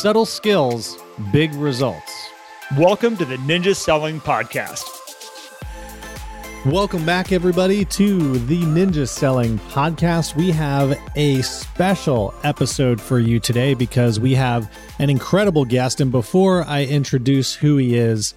Subtle skills, big results. Welcome to the Ninja Selling Podcast. Welcome back, everybody, to the Ninja Selling Podcast. We have a special episode for you today because we have an incredible guest. And before I introduce who he is,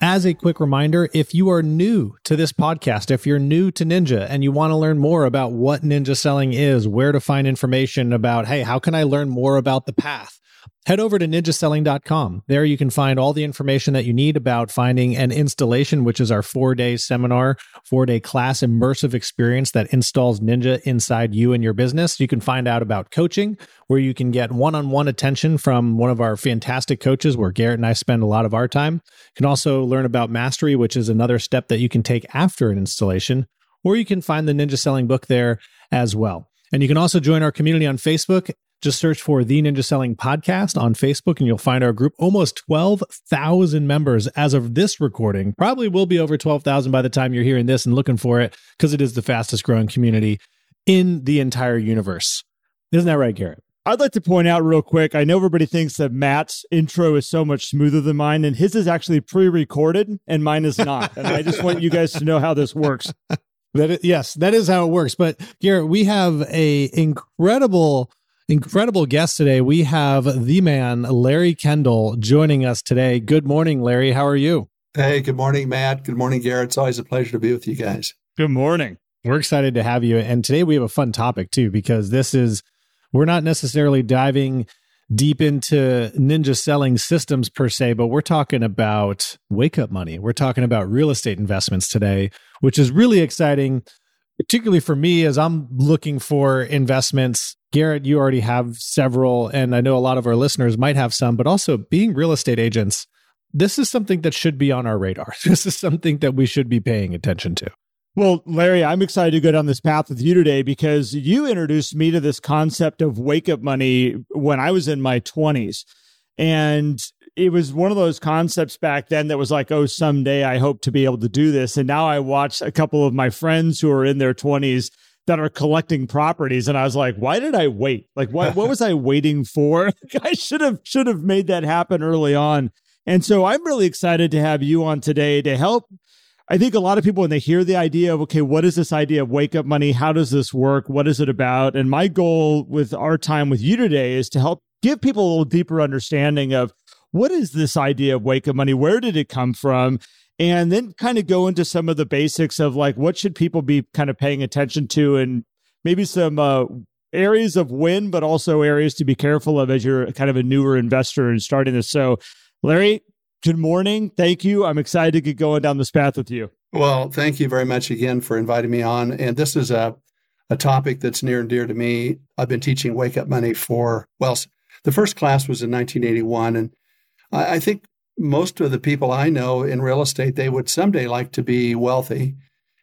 as a quick reminder, if you are new to this podcast, if you're new to Ninja and you want to learn more about what ninja selling is, where to find information about, hey, how can I learn more about the path? Head over to ninjaselling.com. There you can find all the information that you need about finding an installation, which is our four day seminar, four day class immersive experience that installs Ninja inside you and your business. You can find out about coaching, where you can get one on one attention from one of our fantastic coaches, where Garrett and I spend a lot of our time. You can also learn about mastery, which is another step that you can take after an installation, or you can find the Ninja Selling book there as well. And you can also join our community on Facebook just search for the Ninja Selling Podcast on Facebook and you'll find our group. Almost 12,000 members as of this recording. Probably will be over 12,000 by the time you're hearing this and looking for it because it is the fastest growing community in the entire universe. Isn't that right, Garrett? I'd like to point out real quick. I know everybody thinks that Matt's intro is so much smoother than mine, and his is actually pre-recorded, and mine is not. and I just want you guys to know how this works. That is, yes, that is how it works. But Garrett, we have a incredible incredible guest today. We have the man, Larry Kendall, joining us today. Good morning, Larry. How are you? Hey, good morning, Matt. Good morning, Garrett. It's always a pleasure to be with you guys. Good morning. We're excited to have you. And today we have a fun topic too, because this is, we're not necessarily diving deep into ninja selling systems per se, but we're talking about wake up money. We're talking about real estate investments today, which is really exciting particularly for me as I'm looking for investments. Garrett, you already have several, and I know a lot of our listeners might have some, but also being real estate agents, this is something that should be on our radar. This is something that we should be paying attention to. Well, Larry, I'm excited to go down this path with you today because you introduced me to this concept of wake up money when I was in my 20s. And it was one of those concepts back then that was like, oh, someday I hope to be able to do this. And now I watch a couple of my friends who are in their 20s that are collecting properties and I was like, why did I wait? Like what what was I waiting for? I should have should have made that happen early on. And so I'm really excited to have you on today to help I think a lot of people, when they hear the idea of, okay, what is this idea of wake up money? How does this work? What is it about? And my goal with our time with you today is to help give people a little deeper understanding of what is this idea of wake up money? Where did it come from? And then kind of go into some of the basics of like what should people be kind of paying attention to and maybe some uh, areas of win, but also areas to be careful of as you're kind of a newer investor and starting this. So, Larry, good morning. Thank you. I'm excited to get going down this path with you. Well, thank you very much again for inviting me on. And this is a, a topic that's near and dear to me. I've been teaching Wake Up Money for, well, the first class was in 1981. And I, I think most of the people I know in real estate, they would someday like to be wealthy.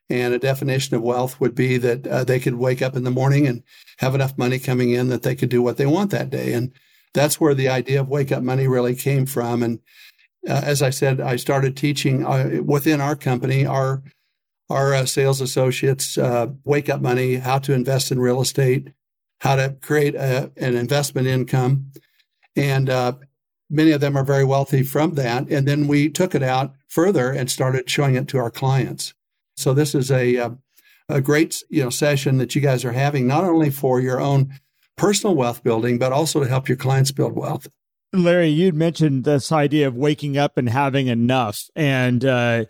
And a definition of wealth would be that uh, they could wake up in the morning and have enough money coming in that they could do what they want that day. And that's where the idea of wake up money really came from. And uh, as I said, I started teaching uh, within our company, our our uh, sales associates uh, wake up money, how to invest in real estate, how to create a, an investment income, and uh, many of them are very wealthy from that. And then we took it out further and started showing it to our clients. So this is a uh, a great you know session that you guys are having not only for your own personal wealth building, but also to help your clients build wealth. Larry, you'd mentioned this idea of waking up and having enough, and uh,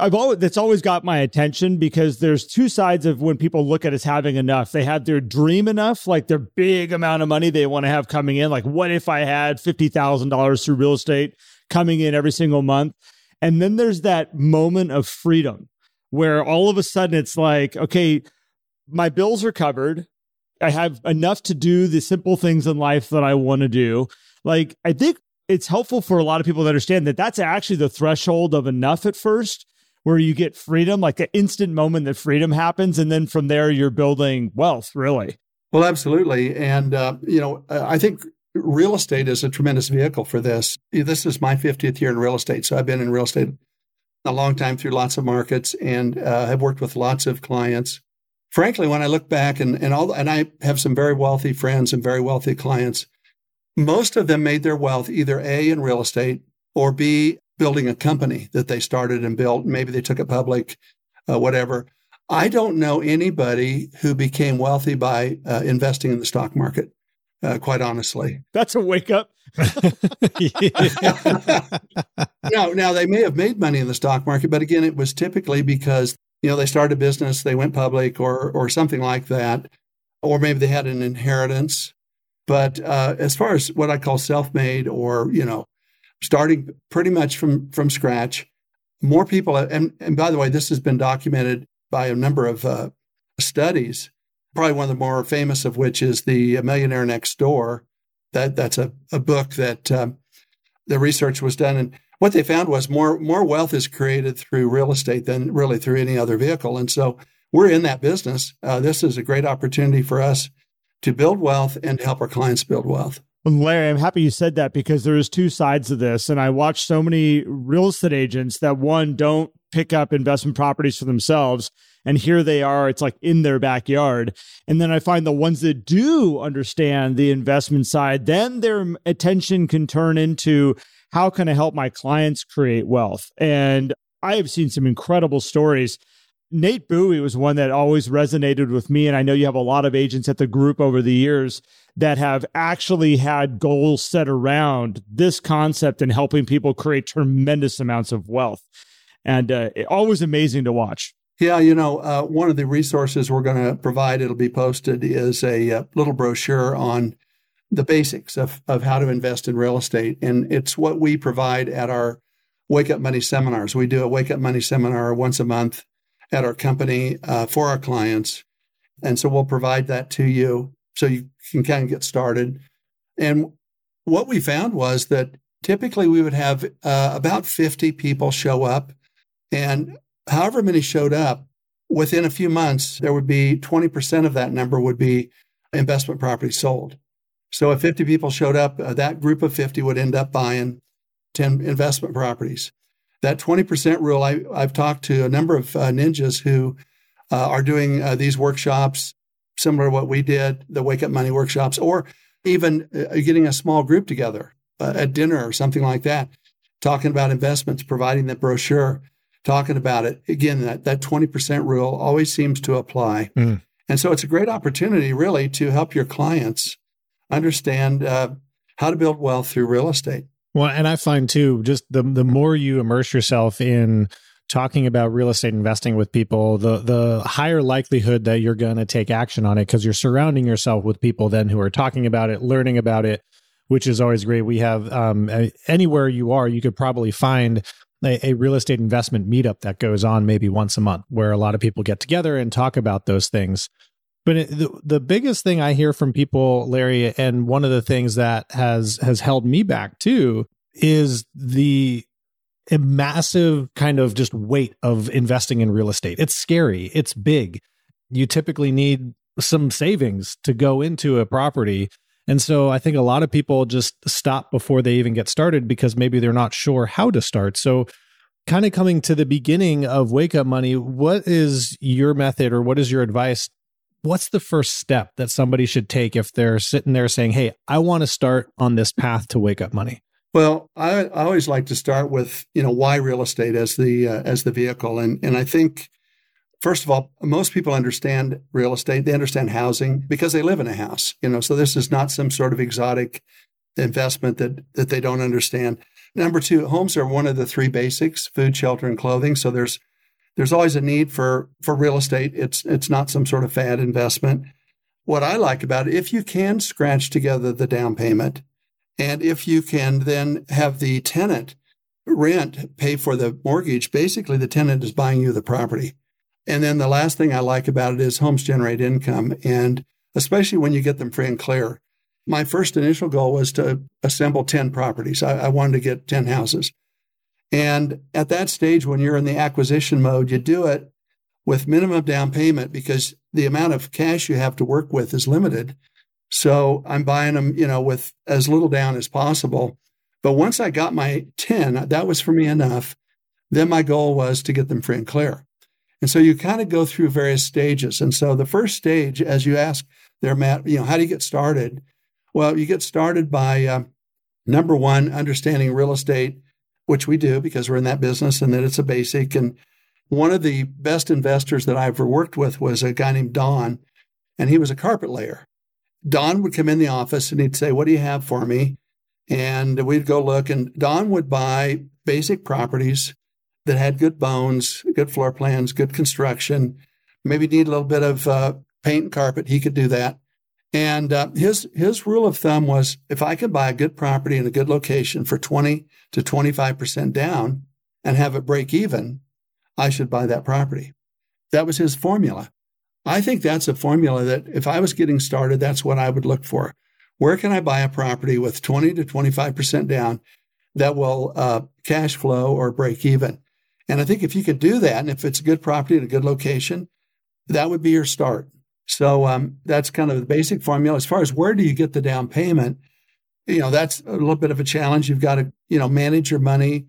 I've always that's always got my attention because there's two sides of when people look at us having enough. They have their dream enough, like their big amount of money they want to have coming in. Like, what if I had fifty thousand dollars through real estate coming in every single month? And then there's that moment of freedom where all of a sudden it's like, okay, my bills are covered. I have enough to do the simple things in life that I want to do. Like, I think it's helpful for a lot of people to understand that that's actually the threshold of enough at first where you get freedom, like the instant moment that freedom happens. And then from there, you're building wealth, really. Well, absolutely. And, uh, you know, I think real estate is a tremendous vehicle for this. This is my 50th year in real estate. So I've been in real estate a long time through lots of markets and uh, have worked with lots of clients. Frankly, when I look back and, and all, and I have some very wealthy friends and very wealthy clients, most of them made their wealth either A, in real estate, or B, building a company that they started and built. Maybe they took it public, uh, whatever. I don't know anybody who became wealthy by uh, investing in the stock market, uh, quite honestly. That's a wake up. now, now, they may have made money in the stock market, but again, it was typically because you know they started a business, they went public, or or something like that, or maybe they had an inheritance. But uh, as far as what I call self-made, or you know, starting pretty much from from scratch, more people. And and by the way, this has been documented by a number of uh, studies. Probably one of the more famous of which is the Millionaire Next Door. That that's a, a book that um, the research was done, and what they found was more more wealth is created through real estate than really through any other vehicle. And so we're in that business. Uh, this is a great opportunity for us to build wealth and help our clients build wealth. Larry, I'm happy you said that because there's two sides of this. And I watch so many real estate agents that one don't pick up investment properties for themselves. And here they are, it's like in their backyard. And then I find the ones that do understand the investment side, then their attention can turn into how can I help my clients create wealth? And I have seen some incredible stories. Nate Bowie was one that always resonated with me. And I know you have a lot of agents at the group over the years that have actually had goals set around this concept and helping people create tremendous amounts of wealth and uh, always amazing to watch. Yeah, you know, uh, one of the resources we're going to provide, it'll be posted, is a uh, little brochure on the basics of, of how to invest in real estate. And it's what we provide at our Wake Up Money seminars. We do a Wake Up Money seminar once a month at our company uh, for our clients. And so we'll provide that to you so you can kind of get started. And what we found was that typically we would have uh, about 50 people show up and however many showed up, within a few months, there would be 20% of that number would be investment property sold. So if 50 people showed up, uh, that group of 50 would end up buying 10 investment properties. That 20% rule, I, have talked to a number of uh, ninjas who uh, are doing uh, these workshops similar to what we did, the Wake Up Money workshops, or even uh, getting a small group together uh, at dinner or something like that, talking about investments, providing the brochure talking about it. Again, that, that 20% rule always seems to apply. Mm. And so it's a great opportunity, really, to help your clients understand uh, how to build wealth through real estate. Well, and I find too, just the the more you immerse yourself in talking about real estate investing with people, the the higher likelihood that you're going to take action on it because you're surrounding yourself with people then who are talking about it, learning about it, which is always great. We have um, anywhere you are, you could probably find a, a, real estate investment meetup that goes on maybe once a month where a lot of people get together and talk about those things. But it, the, the biggest thing I hear from people, Larry, and one of the things that has has held me back too, is the massive kind of just weight of investing in real estate. It's scary. It's big. You typically need some savings to go into a property and so I think a lot of people just stop before they even get started because maybe they're not sure how to start. So, kind of coming to the beginning of Wake Up Money, what is your method or what is your advice? What's the first step that somebody should take if they're sitting there saying, Hey, I want to start on this path to wake up money? Well, I, I always like to start with, you know, why real estate as the uh, as the vehicle, and and I think First of all, most people understand real estate. They understand housing because they live in a house, you know, so this is not some sort of exotic investment that, that they don't understand. Number two, homes are one of the three basics, food, shelter, and clothing. So there's, there's always a need for, for real estate. It's, it's not some sort of fad investment. What I like about it, if you can scratch together the down payment and if you can then have the tenant rent pay for the mortgage, basically the tenant is buying you the property. And then the last thing I like about it is homes generate income. And especially when you get them free and clear. My first initial goal was to assemble 10 properties. I, I wanted to get 10 houses. And at that stage, when you're in the acquisition mode, you do it with minimum down payment because the amount of cash you have to work with is limited. So I'm buying them, you know, with as little down as possible. But once I got my 10, that was for me enough. Then my goal was to get them free and clear. And so you kind of go through various stages. And so the first stage, as you ask there, Matt, you know, how do you get started? Well, you get started by uh, number one, understanding real estate, which we do because we're in that business and that it's a basic. And one of the best investors that I ever worked with was a guy named Don, and he was a carpet layer. Don would come in the office and he'd say, What do you have for me? And we'd go look, and Don would buy basic properties that had good bones, good floor plans, good construction, maybe need a little bit of uh, paint and carpet. He could do that. And uh, his his rule of thumb was if I could buy a good property in a good location for 20 to 25% down and have it break even, I should buy that property. That was his formula. I think that's a formula that if I was getting started, that's what I would look for. Where can I buy a property with 20 to 25% down that will uh, cash flow or break even? And I think if you could do that, and if it's a good property in a good location, that would be your start. So um, that's kind of the basic formula. As far as where do you get the down payment, you know, that's a little bit of a challenge. You've got to, you know, manage your money,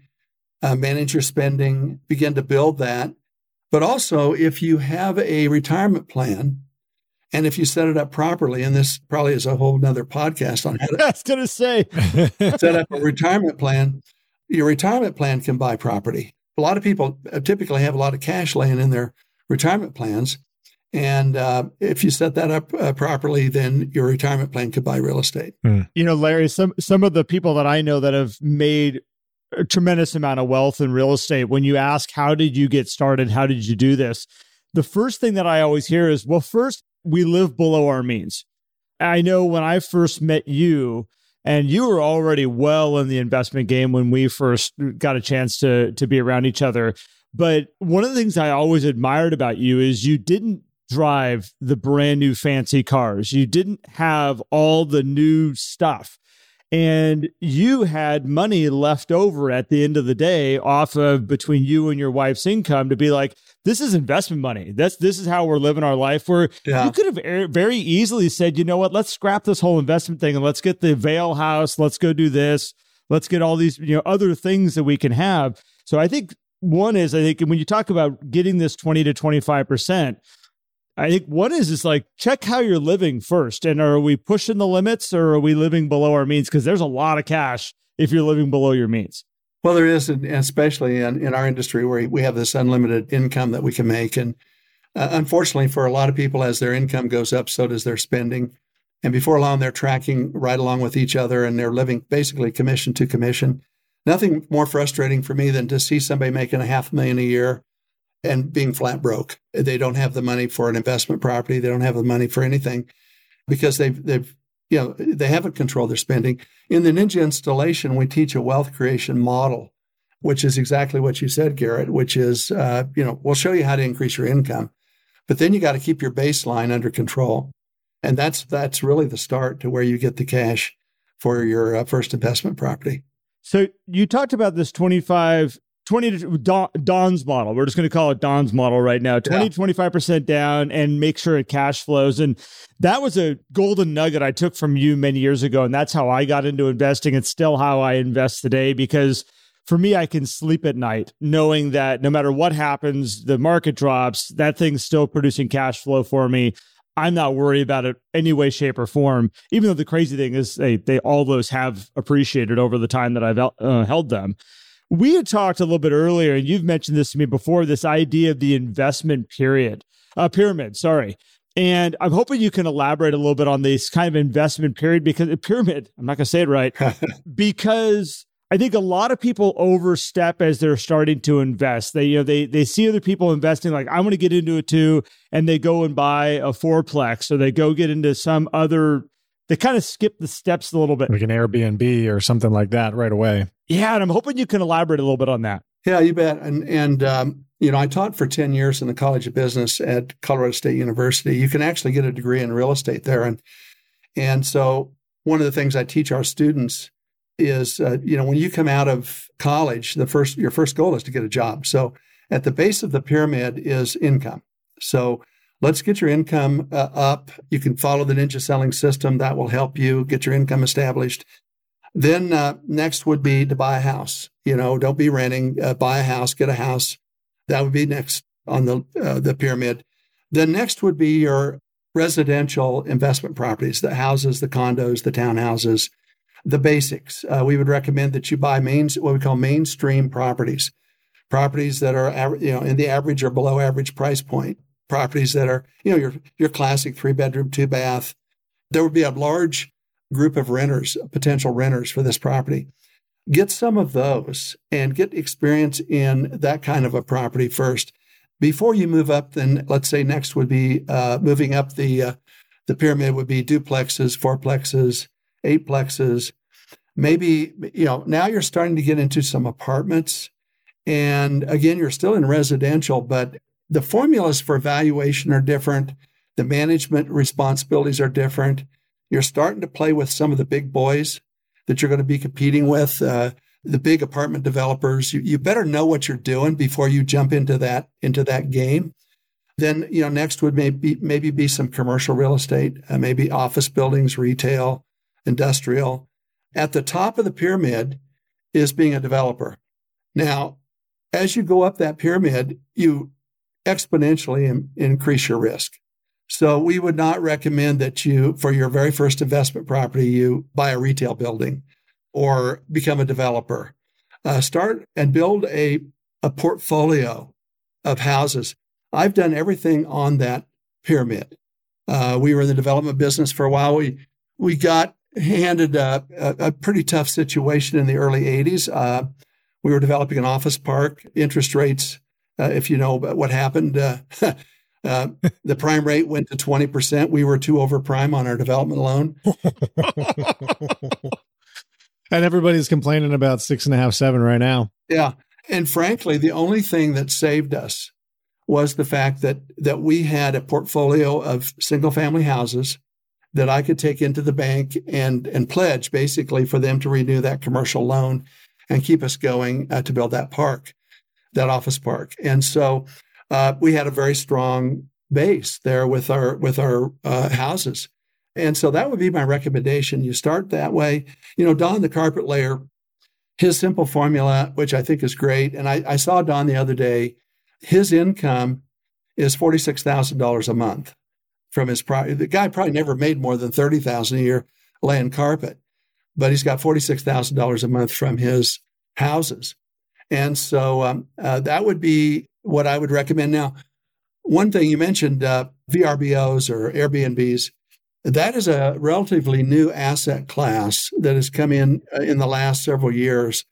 uh, manage your spending, begin to build that. But also, if you have a retirement plan, and if you set it up properly, and this probably is a whole nother podcast on how to I was going to say set up a retirement plan, your retirement plan can buy property. A lot of people uh, typically have a lot of cash laying in their retirement plans. And uh, if you set that up uh, properly, then your retirement plan could buy real estate. Mm. You know, Larry, some some of the people that I know that have made a tremendous amount of wealth in real estate, when you ask how did you get started, how did you do this, the first thing that I always hear is, well, first we live below our means. I know when I first met you, and you were already well in the investment game when we first got a chance to to be around each other. But one of the things I always admired about you is you didn't drive the brand new fancy cars. You didn't have all the new stuff. And you had money left over at the end of the day off of between you and your wife's income to be like, this is investment money. That's this is how we're living our life. Where yeah. you could have er, very easily said, you know what, let's scrap this whole investment thing and let's get the Vail house. Let's go do this. Let's get all these, you know, other things that we can have. So I think one is I think when you talk about getting this 20 to 25 percent, I think one is is like check how you're living first, and are we pushing the limits or are we living below our means? Because there's a lot of cash if you're living below your means. Well, there is, especially in, in our industry where we have this unlimited income that we can make, and uh, unfortunately, for a lot of people, as their income goes up, so does their spending. And before long, they're tracking right along with each other, and they're living basically commission to commission. Nothing more frustrating for me than to see somebody making a half million a year and being flat broke. They don't have the money for an investment property. They don't have the money for anything because they've they've you know they haven't controlled their spending. In the Ninja installation, we teach a wealth creation model, which is exactly what you said, Garrett. Which is uh, you know we'll show you how to increase your income, but then you got to keep your baseline under control, and that's that's really the start to where you get the cash for your uh, first investment property. So you talked about this 25 20 to Don, Don's model. We're just going to call it Don's model right now 20 yeah. 25% down and make sure it cash flows. And that was a golden nugget I took from you many years ago. And that's how I got into investing. It's still how I invest today because for me, I can sleep at night knowing that no matter what happens, the market drops, that thing's still producing cash flow for me. I'm not worried about it any way, shape, or form. Even though the crazy thing is, they they all those have appreciated over the time that I've uh, held them. We had talked a little bit earlier, and you've mentioned this to me before this idea of the investment period, uh, pyramid, sorry. And I'm hoping you can elaborate a little bit on this kind of investment period because a pyramid, I'm not going to say it right, because I think a lot of people overstep as they're starting to invest. They, you know, they they see other people investing, like I want to get into it too, and they go and buy a fourplex, or they go get into some other they kind of skip the steps a little bit. Like an Airbnb or something like that right away. Yeah, and I'm hoping you can elaborate a little bit on that. Yeah, you bet. And and um, you know, I taught for ten years in the College of Business at Colorado State University. You can actually get a degree in real estate there, and and so one of the things I teach our students is, uh, you know, when you come out of college, the first your first goal is to get a job. So at the base of the pyramid is income. So let's get your income uh, up. You can follow the ninja selling system. That will help you get your income established. Then uh, next would be to buy a house. You know, don't be renting. Uh, buy a house, get a house. That would be next on the uh, the pyramid. Then next would be your residential investment properties, the houses, the condos, the townhouses, the basics. Uh, we would recommend that you buy main, what we call mainstream properties, properties that are you know in the average or below average price point, properties that are you know your your classic three bedroom, two bath. There would be a large group of renters, potential renters for this property. Get some of those and get experience in that kind of a property first before you move up. Then let's say next would be uh, moving up the uh, the pyramid would be duplexes, fourplexes, eightplexes. Maybe you know now you're starting to get into some apartments, and again you're still in residential, but the formulas for valuation are different. The management responsibilities are different. You're starting to play with some of the big boys that you're going to be competing with, uh, the big apartment developers. You, you better know what you're doing before you jump into that into that game. Then you know next would maybe maybe be some commercial real estate, uh, maybe office buildings, retail, industrial. At the top of the pyramid is being a developer. Now, as you go up that pyramid, you exponentially in, increase your risk. So we would not recommend that you, for your very first investment property, you buy a retail building or become a developer. Uh, start and build a, a portfolio of houses. I've done everything on that pyramid. Uh, we were in the development business for a while. We we got handed a, a, a pretty tough situation in the early 80s. Uh, we were developing an office park. Interest rates, uh, if you know what happened, uh, the prime rate went to 20%. We were two over prime on our development loan. and everybody's complaining about six and a half, seven right now. Yeah. And frankly, the only thing that saved us was the fact that that we had a portfolio of single family houses that I could take into the bank and and pledge basically for them to renew that commercial loan and keep us going uh, to build that park, that office park. And so uh, we had a very strong base there with our with our uh, houses. And so that would be my recommendation. You start that way. You know, Don the carpet layer, his simple formula, which I think is great. And I, I saw Don the other day. His income is forty six thousand dollars a month from his pro- the guy probably never made more than thirty thousand a year laying carpet, but he's got forty six thousand dollars a month from his houses. And so um, uh, that would be what I would recommend. Now, one thing you mentioned uh, VRBOs or Airbnbs. That is a relatively new asset class that has come in uh, in the last several years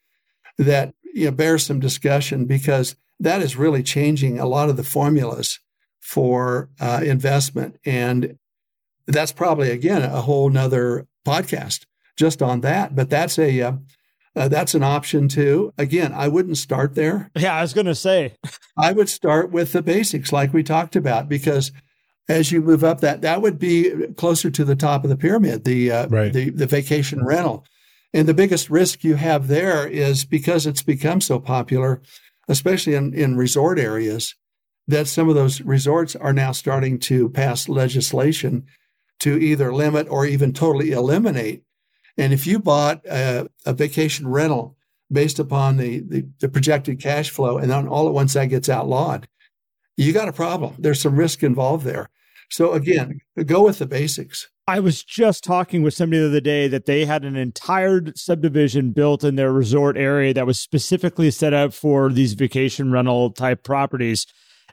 that you know, bears some discussion because that is really changing a lot of the formulas for uh, investment. And that's probably, again, a whole nother podcast just on that. But that's a, uh, that's an option too. Again, I wouldn't start there. Yeah, I was going to say. I would start with the basics, like we talked about, because as you move up, that that would be closer to the top of the pyramid, the uh, right. the the vacation rental, and the biggest risk you have there is because it's become so popular, especially in in resort areas, that some of those resorts are now starting to pass legislation to either limit or even totally eliminate and if you bought a, a vacation rental based upon the, the, the, projected cash flow and then all at once that gets outlawed, you got a problem. There's some risk involved there. So again, go with the basics. I was just talking with somebody the other day that they had an entire subdivision built in their resort area that was specifically set up for these vacation rental type properties.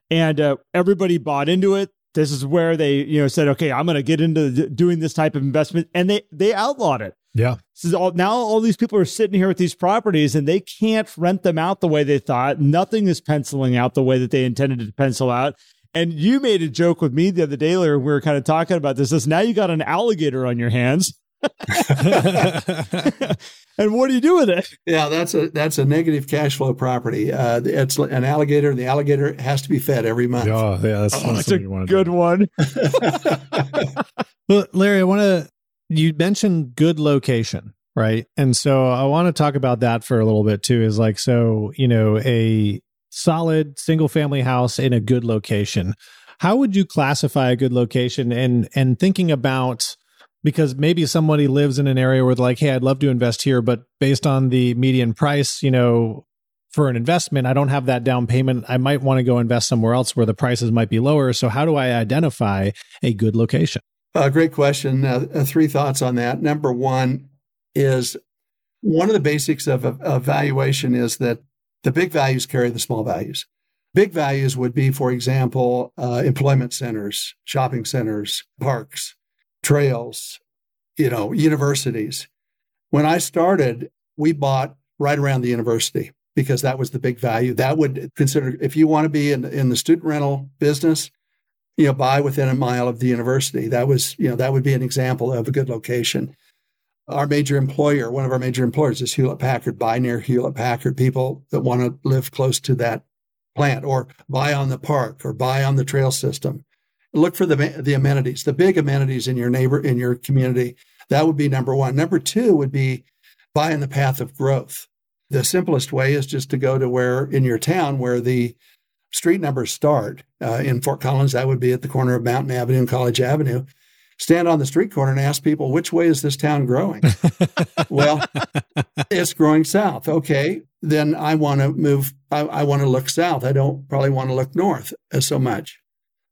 And uh, everybody bought into it. This is where they, you know, said, "Okay, I'm going to get into doing this type of investment," and they they outlawed it. Yeah. So all, now all these people are sitting here with these properties and they can't rent them out the way they thought. Nothing is penciling out the way that they intended to pencil out. And you made a joke with me the other day, Larry. We were kind of talking about this. This now you got an alligator on your hands. and what do you do with it? Yeah, that's a that's a negative cash flow property. Uh, it's an alligator. and The alligator has to be fed every month. Oh, yeah, that's, oh, that's a good one. well, Larry, I want to you mentioned good location, right? And so I want to talk about that for a little bit too. Is like, so, you know, a solid single family house in a good location. How would you classify a good location and and thinking about because maybe somebody lives in an area where they're like, hey, I'd love to invest here, but based on the median price, you know, for an investment. I don't have that down payment. I might want to go invest somewhere else where the prices might be lower. So, how do I identify a good location? Uh, great question. Uh, uh, three thoughts on that. Number one is one of the basics of, of, is that the big values carry the small values. Big values would be, for example, uh, employment centers, shopping centers, parks, trails, you know, universities. When I started, we bought right around the university because that was the big value. That would consider if you want to be in, in the student rental business, you know, buy within a mile of the university. That was, you know, that would be an example of a good location. Our major employer, one of our major employers is Hewlett Packard. Buy near Hewlett Packard. People that want to live close to that plant or buy on the park or buy on the trail system. Look for the, the amenities, the big amenities in your neighbor, in your community. That would be number one. Number two would be buy in the path of growth. The simplest way is just to go to where in your town where the street numbers start. Uh, in Fort Collins, that would be at the corner of Mountain Avenue and College Avenue. Stand on the street corner and ask people, which way is this town growing? well, it's growing south. Okay, then I want to move, I, I want to look south. I don't probably want to look north as so much,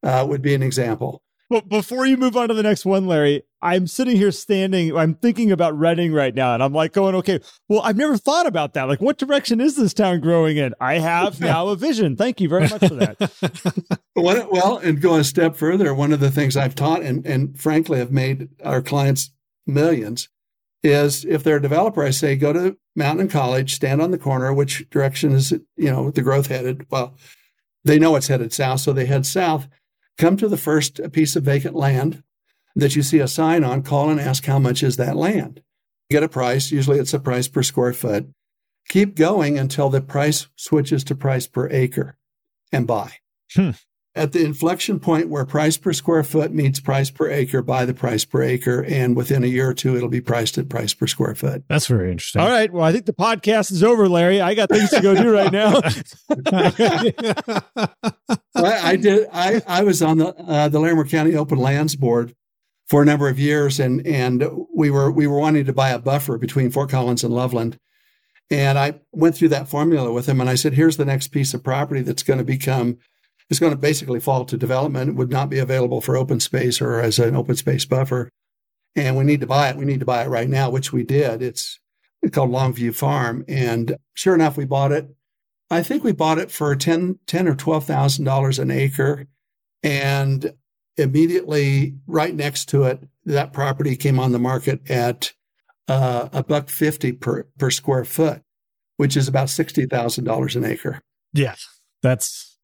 uh, would be an example. Well, before you move on to the next one, Larry, I'm sitting here standing, I'm thinking about Redding right now, and I'm like going, okay, well, I've never thought about that. Like, what direction is this town growing in? I have now a vision. Thank you very much for that. well, and go a step further, one of the things I've taught and, and frankly have made our clients millions is if they're a developer, I say, go to Mountain College, stand on the corner, which direction is, it, you know, the growth headed? Well, they know it's headed south, so they head south Come to the first piece of vacant land that you see a sign on, call and ask how much is that land. Get a price, usually it's a price per square foot. Keep going until the price switches to price per acre and buy. Hmm. At the inflection point where price per square foot meets price per acre, buy the price per acre. And within a year or two, it'll be priced at price per square foot. That's very interesting. All right. Well, I think the podcast is over, Larry. I got things to go do right now. I, I, did. I, I was on the, uh, the Larimer County Open Lands Board for a number of years. And, and we were, we were wanting to buy a buffer between Fort Collins and Loveland. And I went through that formula with him and I said, here's the next piece of property that's going to become is going to basically fall to development. It would not be available for open space or as an open space buffer. And we need to buy it. We need to buy it right now, which we did. It's, it's called Longview Farm. And sure enough, we bought it. I think we bought it for 10, 10 or $12,000 an acre. And immediately right next to it, that property came on the market at uh, a buck 50 per, per square foot, which is about $60,000 an acre. Yeah. That's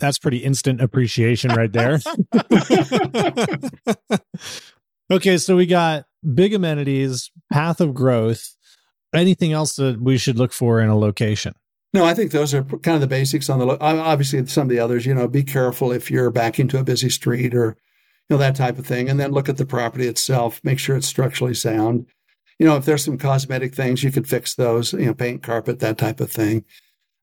that's pretty instant appreciation right there. okay, so we got big amenities, path of growth. Anything else that we should look for in a location? No, I think those are kind of the basics on the. Obviously, some of the others, you know, be careful if you're back into a busy street or, you know, that type of thing, and then look at the property itself. Make sure it's structurally sound. You know, if there's some cosmetic things, you could fix those. You know, paint, carpet, that type of thing.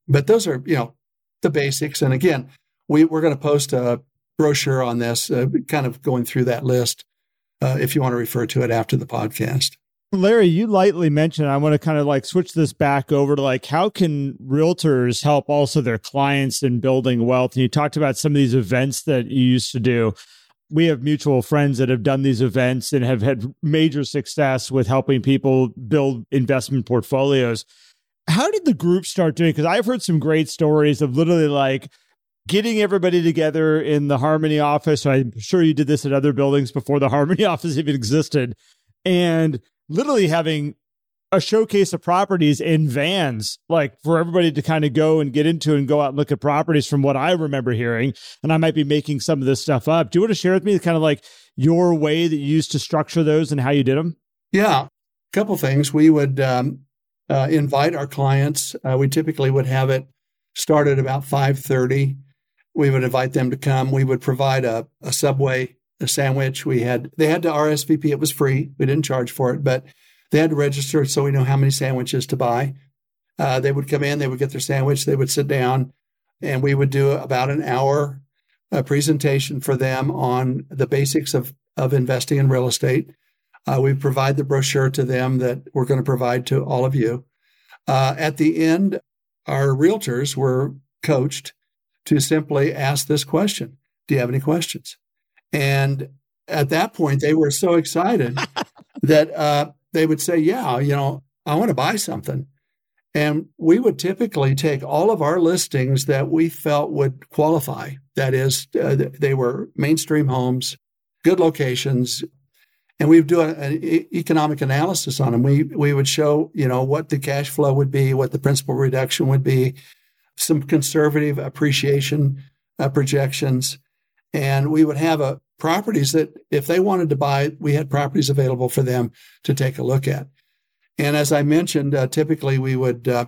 But those are, you know, the basics. And again, we, we're going to post a brochure on this, uh, kind of going through that list uh, if you want to refer to it after the podcast. Larry, you lightly mentioned, I want to kind of like switch this back over to like, how can realtors help also their clients in building wealth? And you talked about some of these events that you used to do. We have mutual friends that have done these events and have had major success with helping people build investment portfolios. How did the group start doing? Because I've heard some great stories of literally like, getting everybody together in the Harmony office. I'm sure you did this at other buildings before the Harmony office even existed, and literally having a showcase of properties in vans, like for everybody to kind of go and get into and go out and look at properties from what I remember hearing. And I might be making some of this stuff up. Do you want to share with me kind of like your way that you used to structure those and how you did them? Yeah, a couple things. We would um, uh, invite our clients. Uh, we typically would have it start at about 5.30 we would invite them to come. We would provide a, a Subway a sandwich. We had they had to RSVP. It was free. We didn't charge for it, but they had to register so we know how many sandwiches to buy. Uh, they would come in. They would get their sandwich. They would sit down, and we would do about an hour uh, presentation for them on the basics of of investing in real estate. Uh, we provide the brochure to them that we're going to provide to all of you. Uh, at the end, our realtors were coached to simply ask this question Do you have any questions? And at that point, they were so excited that uh, they would say, Yeah, you know, I want to buy something. And we would typically take all of our listings that we felt would qualify. That is, uh, they were mainstream homes, good locations, and we would do an economic analysis on them. We we would show you know what the cash flow would be, what the principal reduction would be, some conservative appreciation uh, projections, and we would have a uh, properties that if they wanted to buy, we had properties available for them to take a look at. And as I mentioned, uh, typically we would uh,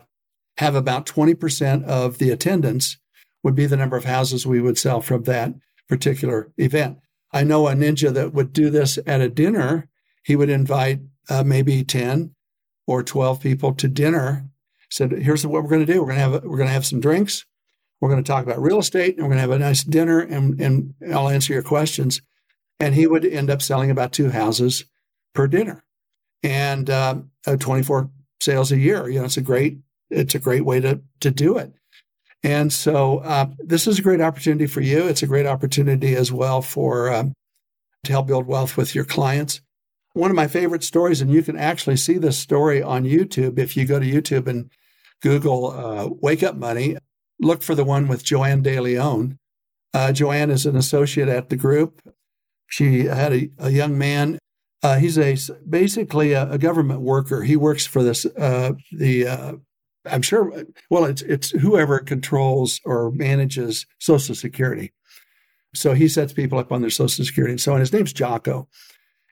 have about 20% of the attendance would be the number of houses we would sell from that particular event. I know a ninja that would do this at a dinner. He would invite uh, maybe 10 or 12 people to dinner. Said, here's what we're going to do. We're going to have, we're going to have some drinks. We're going to talk about real estate and we're going to have a nice dinner and, and I'll answer your questions. And he would end up selling about two houses per dinner and uh, 24 sales a year. You know, it's a great, it's a great way to, to do it. And so uh, this is a great opportunity for you. It's a great opportunity as well for um, to help build wealth with your clients. One of my favorite stories, and you can actually see this story on YouTube if you go to YouTube and Google uh, "Wake Up Money." Look for the one with Joanne DeLeon. Uh, Joanne is an associate at the group. She had a, a young man. Uh, he's a basically a, a, government worker. He works for this uh, the uh, I'm sure, well, it's, it's whoever controls or manages Social Security. So he sets people up on their Social Security and so on. His name's Jocko.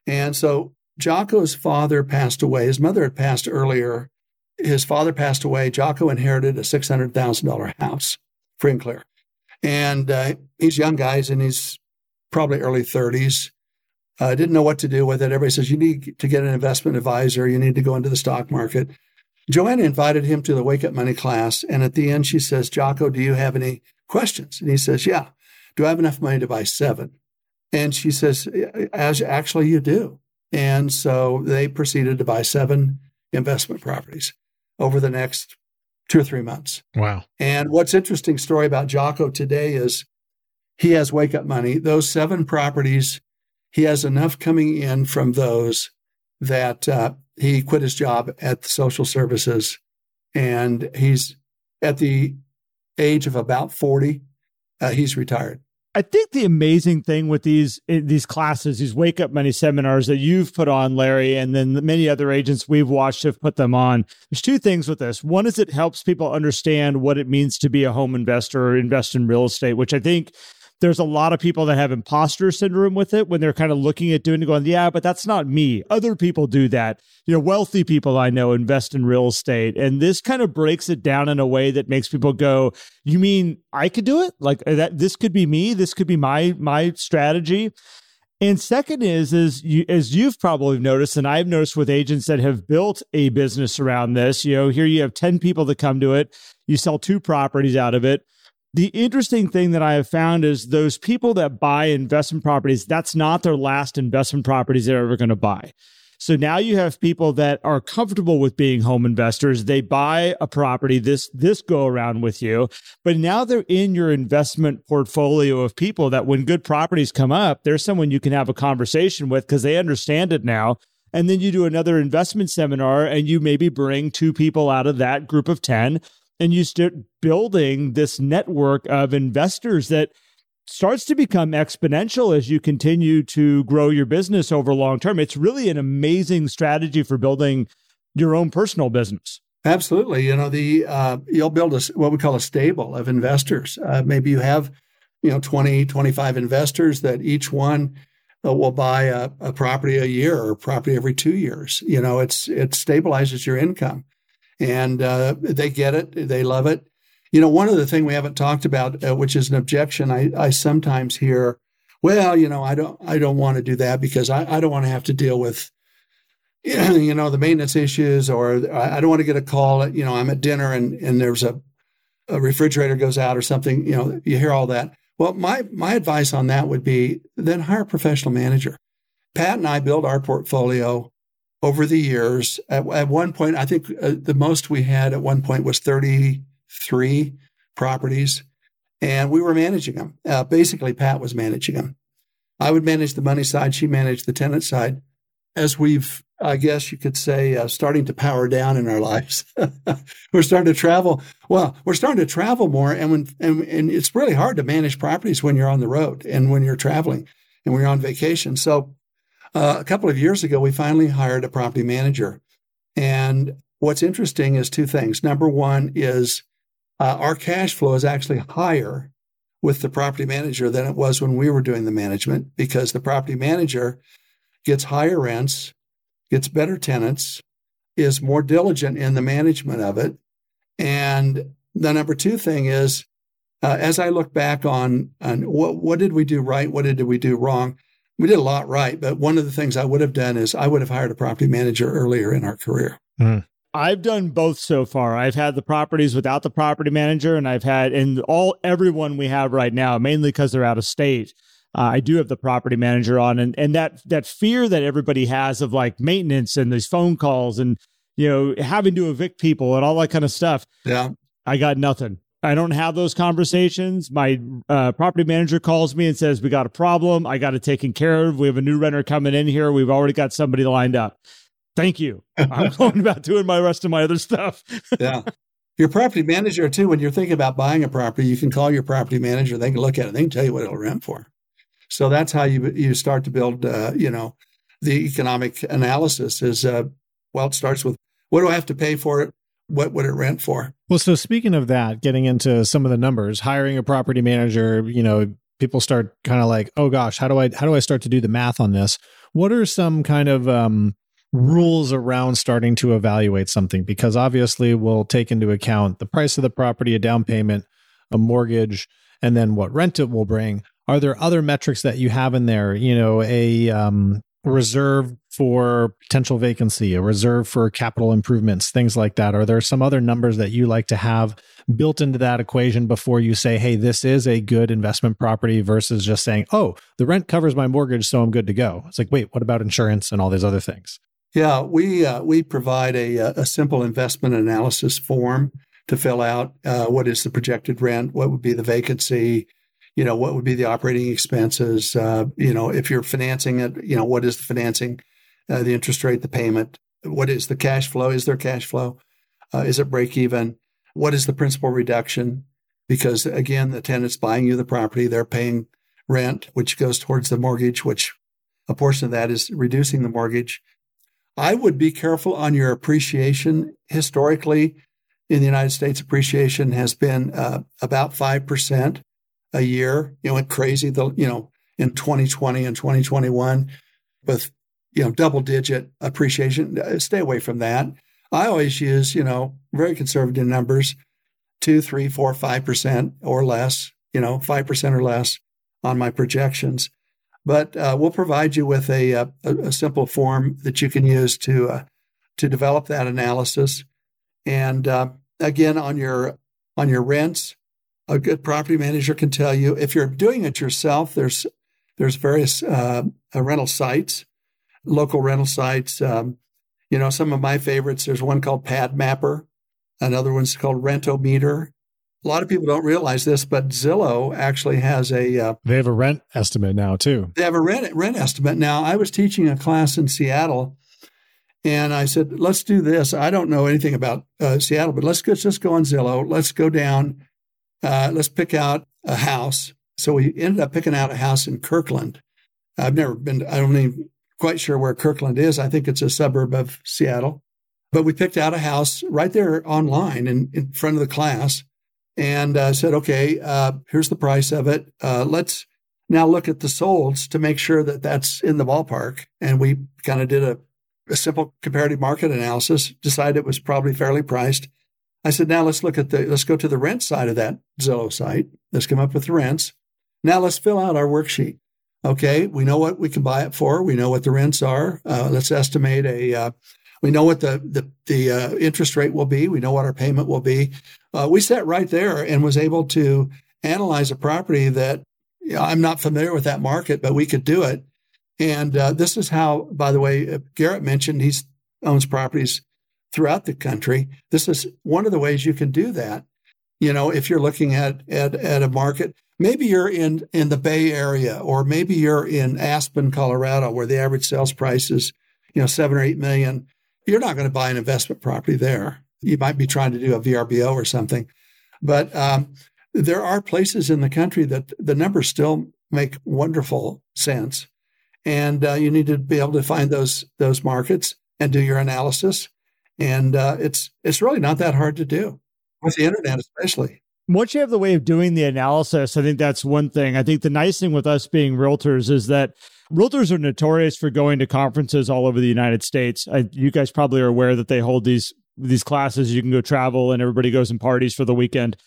And so Jocko's father passed away. His mother had passed earlier. His father passed away. Jocko inherited a $600,000 house, free and clear. And uh, he's young guys and he's probably early 30s. I uh, didn't know what to do with it. Everybody says you need to get an investment advisor. You need to go into the stock market. Joanna invited him to the Wake Up Money class. And at the end, she says, Jocko, do you have any questions? And he says, Yeah. Do I have enough money to buy seven? And she says, As actually you do. And so they proceeded to buy seven investment properties over the next two or three months. Wow. And what's interesting story about Jocko today is he has wake up money. Those seven properties, he has enough coming in from those that uh, he quit his job at the social services and he's at the age of about 40 uh, he's retired I think the amazing thing with these eh, these classes, these wake up money seminars that you've put on, Larry, and then the many other agents we've watched have put them on. There's two things with this. One is it helps people understand what it means to be a home investor or invest in real estate, which I think there's a lot of people that have imposter syndrome with it when they're kind of looking at doing it, going, yeah, but that's not me. Other people do that. You know, wealthy people I know invest in real estate. And this kind of breaks it down in a way that makes people go, you mean I could do it? Like uh, that, this could be me. This could be my, my strategy. And second is, is you, as you've probably noticed, and I've noticed with agents that have built a business around this, you know, here you have 10 people that come to it, you sell two properties out of it the interesting thing that I have found is those people that buy investment properties, that's not their last investment properties they're ever going to buy. So now you have people that are comfortable with being home investors. They buy a property this this go around with you, but now they're in your investment portfolio of people that when good properties come up, there's someone you can have a conversation with because they understand it now. And then you do another investment seminar and you maybe bring two people out of that group of 10 and you start building this network of investors that starts to become exponential as you continue to grow your business over long term. It's really an amazing strategy for building your own personal business. Absolutely. You know, the uh, you'll build a what we call a stable of investors. Uh, maybe you have, you know, 20, 25 investors that each one uh, will buy a, a property a year or property every two years. You know, it's it stabilizes your income and uh, they get it, they love it. You know, one of the things we haven't talked about, uh, which is an objection, I, I sometimes hear, well, you know, I don't, I don't want to do that because I, I don't want to have to deal with, you know, the maintenance issues, or I don't want to get a call. At, you know, I'm at dinner and and there's a, a refrigerator goes out or something. You know, you hear all that. Well, my my advice on that would be then hire a professional manager. Pat and I build our portfolio over the years. At, at one point, I think uh, the most we had at one point was 33 properties, and we were managing them. Uh, basically, Pat was managing them. I would manage the money side, she managed the tenant side. As we've, I guess you could say, uh, starting to power down in our lives, we're starting to travel. Well, we're starting to travel more, and when and, and it's really hard to manage properties when you're on the road and when you're traveling and when you're on vacation. So, uh, a couple of years ago, we finally hired a property manager, and what's interesting is two things. Number one is uh, our cash flow is actually higher with the property manager than it was when we were doing the management because the property manager gets higher rents, gets better tenants, is more diligent in the management of it. And the number two thing is, uh, as I look back on, on what, what did we do right? What did we do wrong? We did a lot right, but one of the things I would have done is I would have hired a property manager earlier in our career. Mm. I've done both so far. I've had the properties without the property manager, and I've had and all everyone we have right now, mainly because they're out of state. Uh, I do have the property manager on, and and that that fear that everybody has of like maintenance and these phone calls and you know having to evict people and all that kind of stuff. Yeah, I got nothing. I don't have those conversations. My uh, property manager calls me and says, "We got a problem. I got it taken care of. We have a new renter coming in here. We've already got somebody lined up." Thank you. I'm going about doing my rest of my other stuff. yeah. Your property manager, too, when you're thinking about buying a property, you can call your property manager. They can look at it. They can tell you what it'll rent for. So that's how you you start to build, uh, you know, the economic analysis is, uh, well, it starts with what do I have to pay for it? What would it rent for? Well, so speaking of that, getting into some of the numbers, hiring a property manager, you know, people start kind of like, oh gosh, how do I how do I start to do the math on this? What are some kind of um, rules around starting to evaluate something because obviously we'll take into account the price of the property, a down payment, a mortgage, and then what rent it will bring. Are there other metrics that you have in there? You know, a um, reserve for potential vacancy, a reserve for capital improvements, things like that. Are there some other numbers that you like to have built into that equation before you say, hey, this is a good investment property versus just saying, oh, the rent covers my mortgage, so I'm good to go? It's like, wait, what about insurance and all these other things? Yeah, we uh, we provide a, a simple investment analysis form to fill out. Uh, what is the projected rent? What would be the vacancy? You know, what would be the operating expenses? Uh, you know, if you're financing it, you know, what is the financing, uh, the interest rate, the payment? What is the cash flow? Is there cash flow? Uh, is it break even? What is the principal reduction? Because again, the tenant's buying you the property, they're paying rent, which goes towards the mortgage, which a portion of that is reducing the mortgage I would be careful on your appreciation. Historically, in the United States, appreciation has been uh, about 5% a year. It went crazy, the, you know, in 2020 and 2021 with, you know, double digit appreciation. Uh, stay away from that. I always use, you know, very conservative numbers, two, three, four, five percent or less, you know, five percent or less on my projections. But uh, we'll provide you with a, uh, a, a, simple form that you can use to uh, to develop that analysis. And uh, again, on your on your rents, a good property manager can tell you if you're doing it yourself. There's there's various uh, rental sites, local rental sites. Um, you know, some of my favorites. There's one called Pad Mapper. Another one's called Rentometer a lot of people don't realize this, but Zillow actually has a. Uh, they have a rent estimate now too. They have a rent rent estimate now. I was teaching a class in Seattle, and I said, "Let's do this." I don't know anything about uh, Seattle, but let's just just go on Zillow. Let's go down. Uh, let's pick out a house. So we ended up picking out a house in Kirkland. I've never been. I don't even quite sure where Kirkland is. I think it's a suburb of Seattle. But we picked out a house right there online in, in front of the class and uh, said, okay, uh, here's the price of it. Uh, let's now look at the solds to make sure that that's in the ballpark. And we kind of did a, a, simple comparative market analysis, decided it was probably fairly priced. I said, now let's look at the, let's go to the rent side of that Zillow site. Let's come up with the rents. Now let's fill out our worksheet. Okay, we know what we can buy it for. We know what the rents are. Uh, let's estimate a uh, we know what the the, the uh, interest rate will be. We know what our payment will be. Uh, we sat right there and was able to analyze a property that you know, I'm not familiar with that market, but we could do it. And uh, this is how, by the way, uh, Garrett mentioned he owns properties throughout the country. This is one of the ways you can do that. You know, if you're looking at at, at a market, maybe you're in in the Bay Area, or maybe you're in Aspen, Colorado, where the average sales price is, you know, seven or eight million. You're not going to buy an investment property there. You might be trying to do a VRBO or something, but um, there are places in the country that the numbers still make wonderful sense, and uh, you need to be able to find those those markets and do your analysis. And uh, it's it's really not that hard to do with the internet, especially. Once you have the way of doing the analysis, I think that's one thing. I think the nice thing with us being realtors is that realtors are notorious for going to conferences all over the United States. I, you guys probably are aware that they hold these these classes. You can go travel, and everybody goes and parties for the weekend.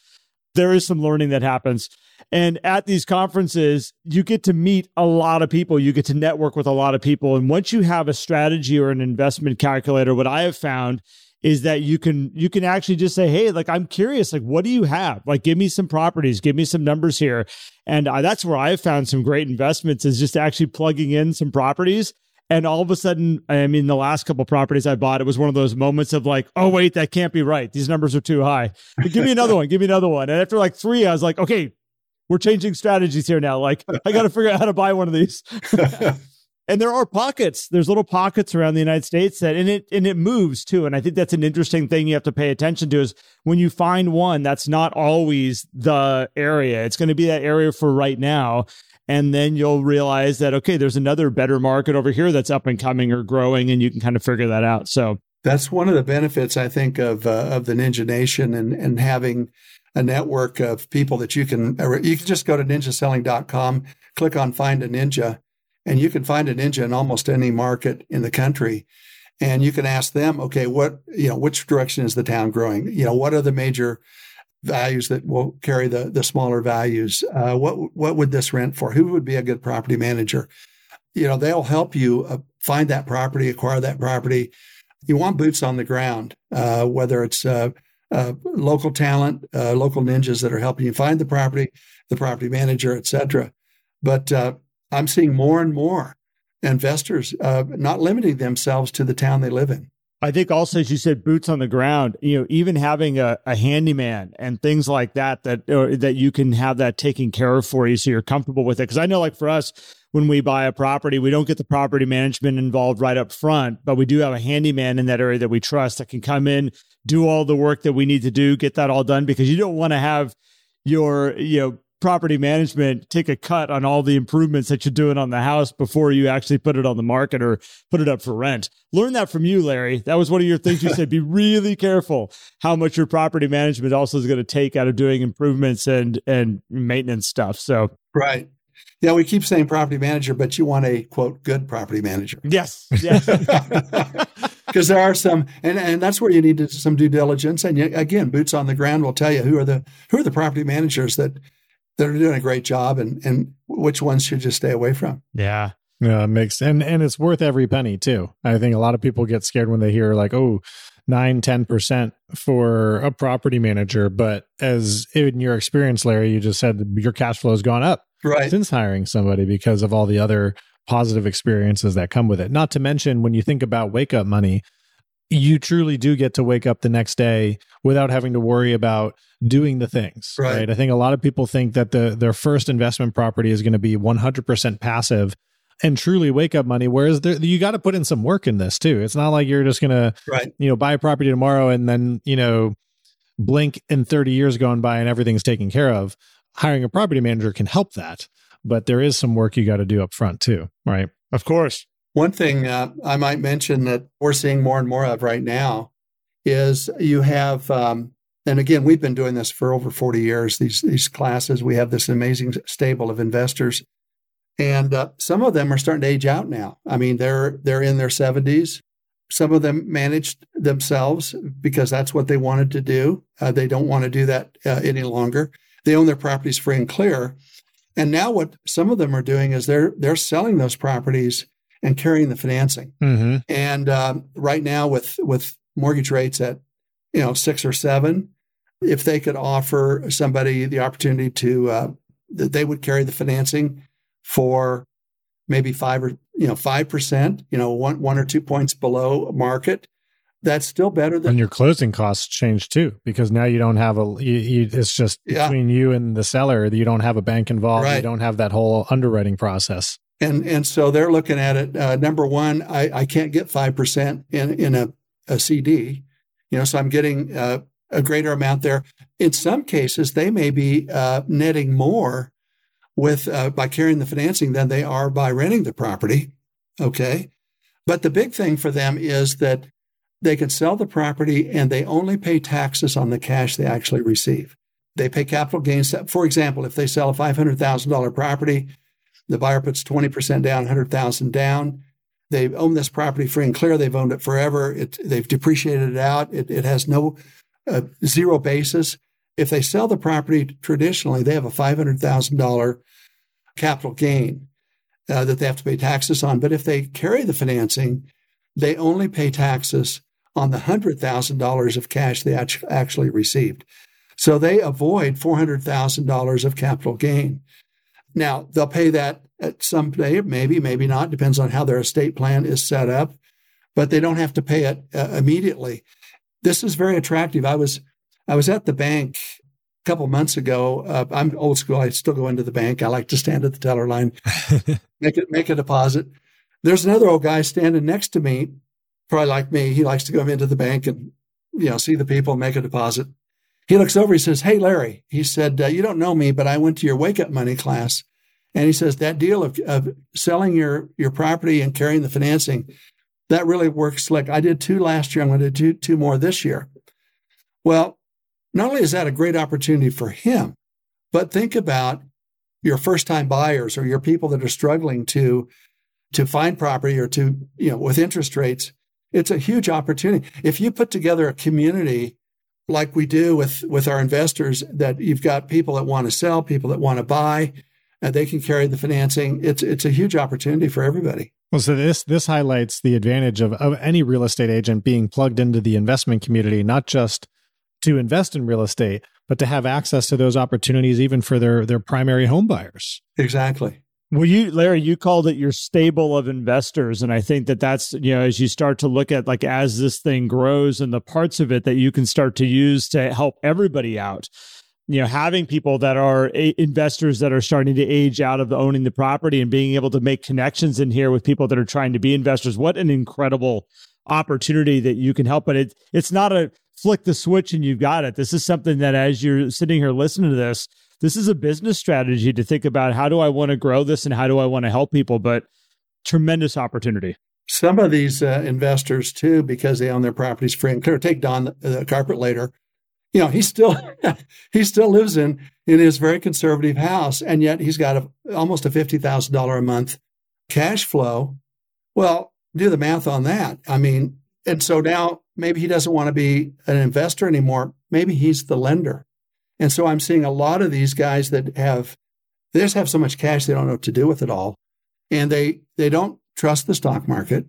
There is some learning that happens. And at these conferences, you get to meet a lot of people. You get to network with a lot of people. And once you have a strategy or an investment calculator, what I have found is that you can you can actually just say hey like i'm curious like what do you have? Like give me some properties give me some numbers here. And uh, that's where i've found some great investments is just actually plugging in some properties. And all of a sudden i mean the last couple properties i bought it was one of those moments of like oh wait that can't be right. These numbers are too high. But give me another one give me another one. And after like three i was like okay we're changing strategies here now. Like i got to figure out how to buy one of these and there are pockets. There's little pockets around the united states that and it and it moves too. And i think that's an interesting thing you have to pay attention to is when you find one that's not always the area. It's going to be that area for right now. And then you'll realize that okay there's another better market over here that's up and coming or growing and you can kind of figure that out. So that's one of the benefits i think of uh, of the ninja nation and and having a network of people that you can you can just go to ninjaselling.com click on find a ninja and you can find a ninja in almost any market in the country. And you can ask them, okay, what, you know, which direction is the town growing? You know, what are the major values that will carry the, the smaller values? Uh, what, what would this rent for? Who would be a good property manager? You know, they'll help you uh, find that property, acquire that property. You want boots on the ground, uh, whether it's uh, uh, local talent, uh, local ninjas that are helping you find the property, the property manager, et cetera. But I'm seeing more and more investors uh, not limiting themselves to the town they live in. I think also, as you said, boots on the ground. You know, even having a, a handyman and things like that that that you can have that taken care of for you, so you're comfortable with it. Because I know, like for us, when we buy a property, we don't get the property management involved right up front, but we do have a handyman in that area that we trust that can come in, do all the work that we need to do, get that all done. Because you don't want to have your you know property management take a cut on all the improvements that you're doing on the house before you actually put it on the market or put it up for rent. Learn that from you, Larry. That was one of your things you said. Be really careful how much your property management also is going to take out of doing improvements and and maintenance stuff. So right. Yeah, we keep saying property manager, but you want a quote good property manager. Yes. Yes. Because there are some, and, and that's where you need some due diligence. And you, again, boots on the ground will tell you who are the who are the property managers that that are doing a great job and, and which ones should just stay away from. Yeah. Yeah, it makes and and it's worth every penny too. I think a lot of people get scared when they hear like, oh, nine, 10% for a property manager. But as in your experience, Larry, you just said your cash flow has gone up right. since hiring somebody because of all the other positive experiences that come with it. Not to mention when you think about wake up money, you truly do get to wake up the next day without having to worry about doing the things right. right, i think a lot of people think that the their first investment property is going to be 100% passive and truly wake up money whereas there, you got to put in some work in this too. It's not like you're just going to you know buy a property tomorrow and then you know blink and 30 years gone by and everything's taken care of. Hiring a property manager can help that but there is some work you got to do up front too right? Of course one thing uh, I might mention that we're seeing more and more of right now is you have, um, and again, we've been doing this for over 40 years, these, these classes. We have this amazing stable of investors. And uh, some of them are starting to age out now. I mean, they're they're in their 70s. Some of them managed themselves because that's what they wanted to do. Uh, they don't want to do that uh, any longer. They own their properties free and clear. And now, what some of them are doing is they're they're selling those properties and carrying the financing. Mm-hmm. And um, right now, with with mortgage rates at you know six or seven, if they could offer somebody the opportunity to uh, that they would carry the financing for maybe five or you know five percent, you know one one or two points below market, that's still better than and your closing costs change too because now you don't have a you, you, it's just Yeah. between you and the seller you don't have a bank involved you don't have that whole underwriting process and and so they're looking at it. Uh, number one, I, I can't get five percent in in a, a CD, you know, so I'm getting uh, a greater amount there. In some cases, they may be uh, netting more with uh, by carrying the financing than they are by renting the property. Okay, but the big thing for them is that they can sell the property and they only pay taxes on the cash they actually receive. They pay capital gains. For example, if they sell a five hundred thousand dollar property the buyer puts 20% down, 100,000 down. They own this property free and clear. They've owned it forever. It, they've depreciated it out. It, it has no uh, zero basis. If they sell the property traditionally, they have a $500,000 capital gain uh, that they have to pay taxes on. But if they carry the financing, they only pay taxes on the $100,000 of cash they actually received. So they avoid $400,000 of capital gain. Now, they'll pay that at some day, maybe, maybe not, depends on how their estate plan is set up, but they don't have to pay it uh, immediately. This is very attractive. I was I was at the bank a couple months ago. Uh, I'm old school. I still go into the bank. I like to stand at the teller line, make it make a deposit. There's another old guy standing next to me, probably like me. He likes to go into the bank and you know see the people, make a deposit. He looks over. He says, "Hey, Larry," he said, uh, "You don't know me, but I went to your wake up money class." And he says that deal of, of selling your your property and carrying the financing, that really works slick. I did two last year. I'm going to do two more this year. Well, not only is that a great opportunity for him, but think about your first time buyers or your people that are struggling to to find property or to you know with interest rates. It's a huge opportunity. If you put together a community like we do with with our investors, that you've got people that want to sell, people that want to buy, and they can carry the financing. It's it's a huge opportunity for everybody. Well, so this this highlights the advantage of, of any real estate agent being plugged into the investment community, not just to invest in real estate, but to have access to those opportunities even for their their primary home buyers. Exactly. Well, you, Larry, you called it your stable of investors. And I think that that's, you know, as you start to look at like as this thing grows and the parts of it that you can start to use to help everybody out, you know, having people that are a- investors that are starting to age out of owning the property and being able to make connections in here with people that are trying to be investors. What an incredible opportunity that you can help. But it, it's not a flick the switch and you've got it. This is something that as you're sitting here listening to this, this is a business strategy to think about how do I want to grow this and how do I want to help people. But tremendous opportunity. Some of these uh, investors too, because they own their properties free and clear. Take Don, the carpet later. You know, he still he still lives in in his very conservative house, and yet he's got a, almost a fifty thousand dollar a month cash flow. Well, do the math on that. I mean, and so now maybe he doesn't want to be an investor anymore. Maybe he's the lender. And so I'm seeing a lot of these guys that have they just have so much cash they don't know what to do with it all, and they they don't trust the stock market.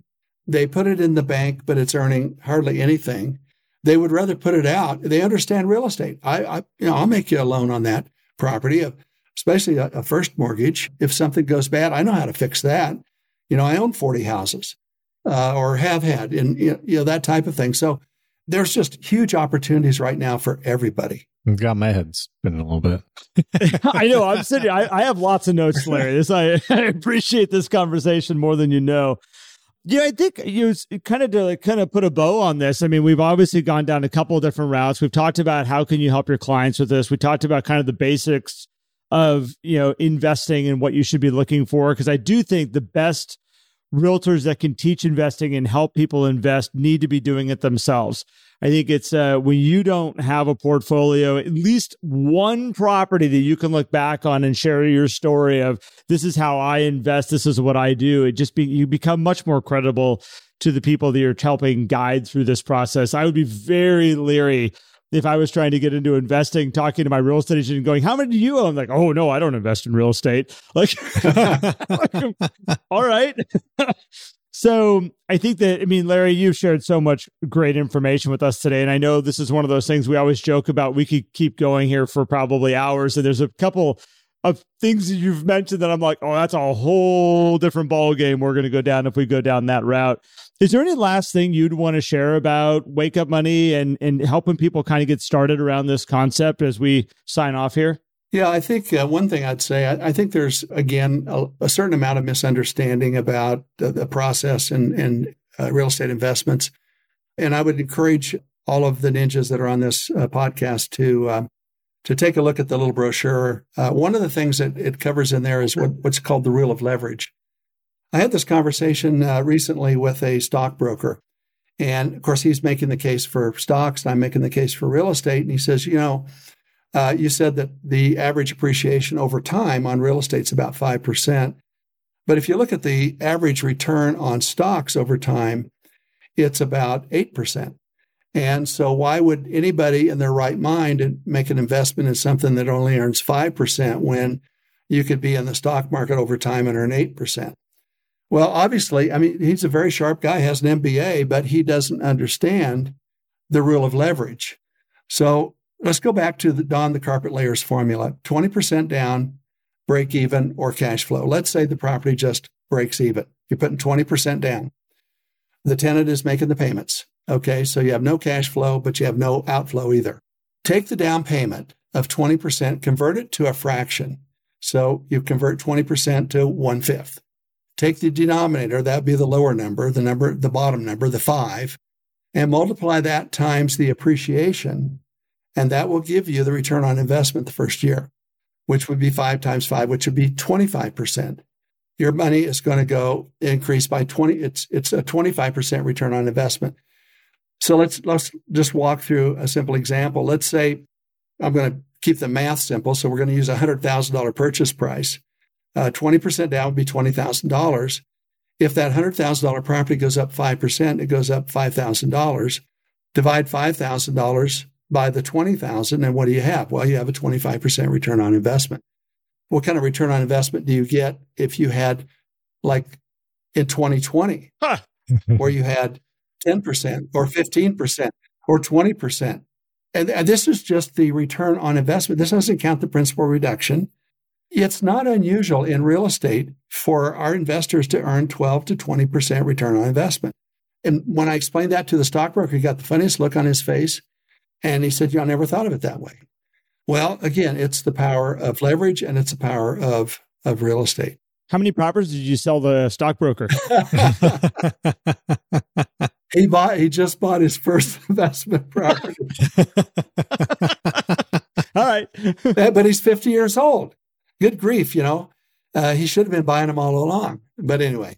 They put it in the bank, but it's earning hardly anything. They would rather put it out. They understand real estate. I, I you know, I'll make you a loan on that property, especially a, a first mortgage. If something goes bad, I know how to fix that. You know, I own 40 houses uh, or have had, and you know that type of thing. So there's just huge opportunities right now for everybody. I've got my head spinning a little bit. I know. I'm sitting. I, I have lots of notes, Larry. This I, I appreciate this conversation more than you know. Yeah, I think you kind of to like, kind of put a bow on this. I mean, we've obviously gone down a couple of different routes. We've talked about how can you help your clients with this. We talked about kind of the basics of you know investing and what you should be looking for because I do think the best realtors that can teach investing and help people invest need to be doing it themselves. I think it's uh, when you don't have a portfolio, at least one property that you can look back on and share your story of this is how I invest, this is what I do. It just be you become much more credible to the people that you're helping guide through this process. I would be very leery if I was trying to get into investing, talking to my real estate agent and going, How many do you own? Like, oh no, I don't invest in real estate. Like, all right. so I think that, I mean, Larry, you've shared so much great information with us today. And I know this is one of those things we always joke about. We could keep going here for probably hours. And there's a couple of things that you've mentioned that I'm like, oh, that's a whole different ball game we're going to go down if we go down that route. Is there any last thing you'd want to share about Wake Up Money and and helping people kind of get started around this concept as we sign off here? Yeah, I think uh, one thing I'd say, I, I think there's again a, a, certain amount of misunderstanding about the, the process and, and uh, real estate investments, and I would encourage all of the ninjas that are on this uh, podcast to um, to take a look at the little brochure. Uh, one of the things that it covers in there is what, what's called the rule of leverage. I had this conversation uh, recently with a stockbroker, and of course he's making the case for stocks, and I'm making the case for real estate, and he says, you know uh, you said that the average appreciation over time on real estate is about 5%. But if you look at the average return on stocks over time, it's about 8%. And so, why would anybody in their right mind make an investment in something that only earns 5% when you could be in the stock market over time and earn 8%? Well, obviously, I mean, he's a very sharp guy, has an MBA, but he doesn't understand the rule of leverage. So, Let's go back to the Don the carpet layers formula 20% down, break even, or cash flow. Let's say the property just breaks even. You're putting 20% down. The tenant is making the payments. Okay, so you have no cash flow, but you have no outflow either. Take the down payment of 20%, convert it to a fraction. So you convert 20% to one fifth. Take the denominator, that'd be the lower number, the number, the bottom number, the five, and multiply that times the appreciation and that will give you the return on investment the first year, which would be five times five, which would be 25%. Your money is going to go increase by 20. It's, it's a 25% return on investment. So let's, let's just walk through a simple example. Let's say I'm going to keep the math simple. So we're going to use a $100,000 purchase price. Uh, 20% down would be $20,000. If that $100,000 property goes up 5%, it goes up $5,000. Divide $5,000 by the 20,000 and what do you have? Well, you have a 25% return on investment. What kind of return on investment do you get if you had like in 2020 huh. where you had 10% or 15% or 20%? And, and this is just the return on investment. This doesn't count the principal reduction. It's not unusual in real estate for our investors to earn 12 to 20% return on investment. And when I explained that to the stockbroker, he got the funniest look on his face. And he said, "You I never thought of it that way. Well, again, it's the power of leverage and it's the power of, of real estate. How many properties did you sell the stockbroker? he bought he just bought his first investment property. all right. but he's 50 years old. Good grief, you know. Uh, he should have been buying them all along. But anyway,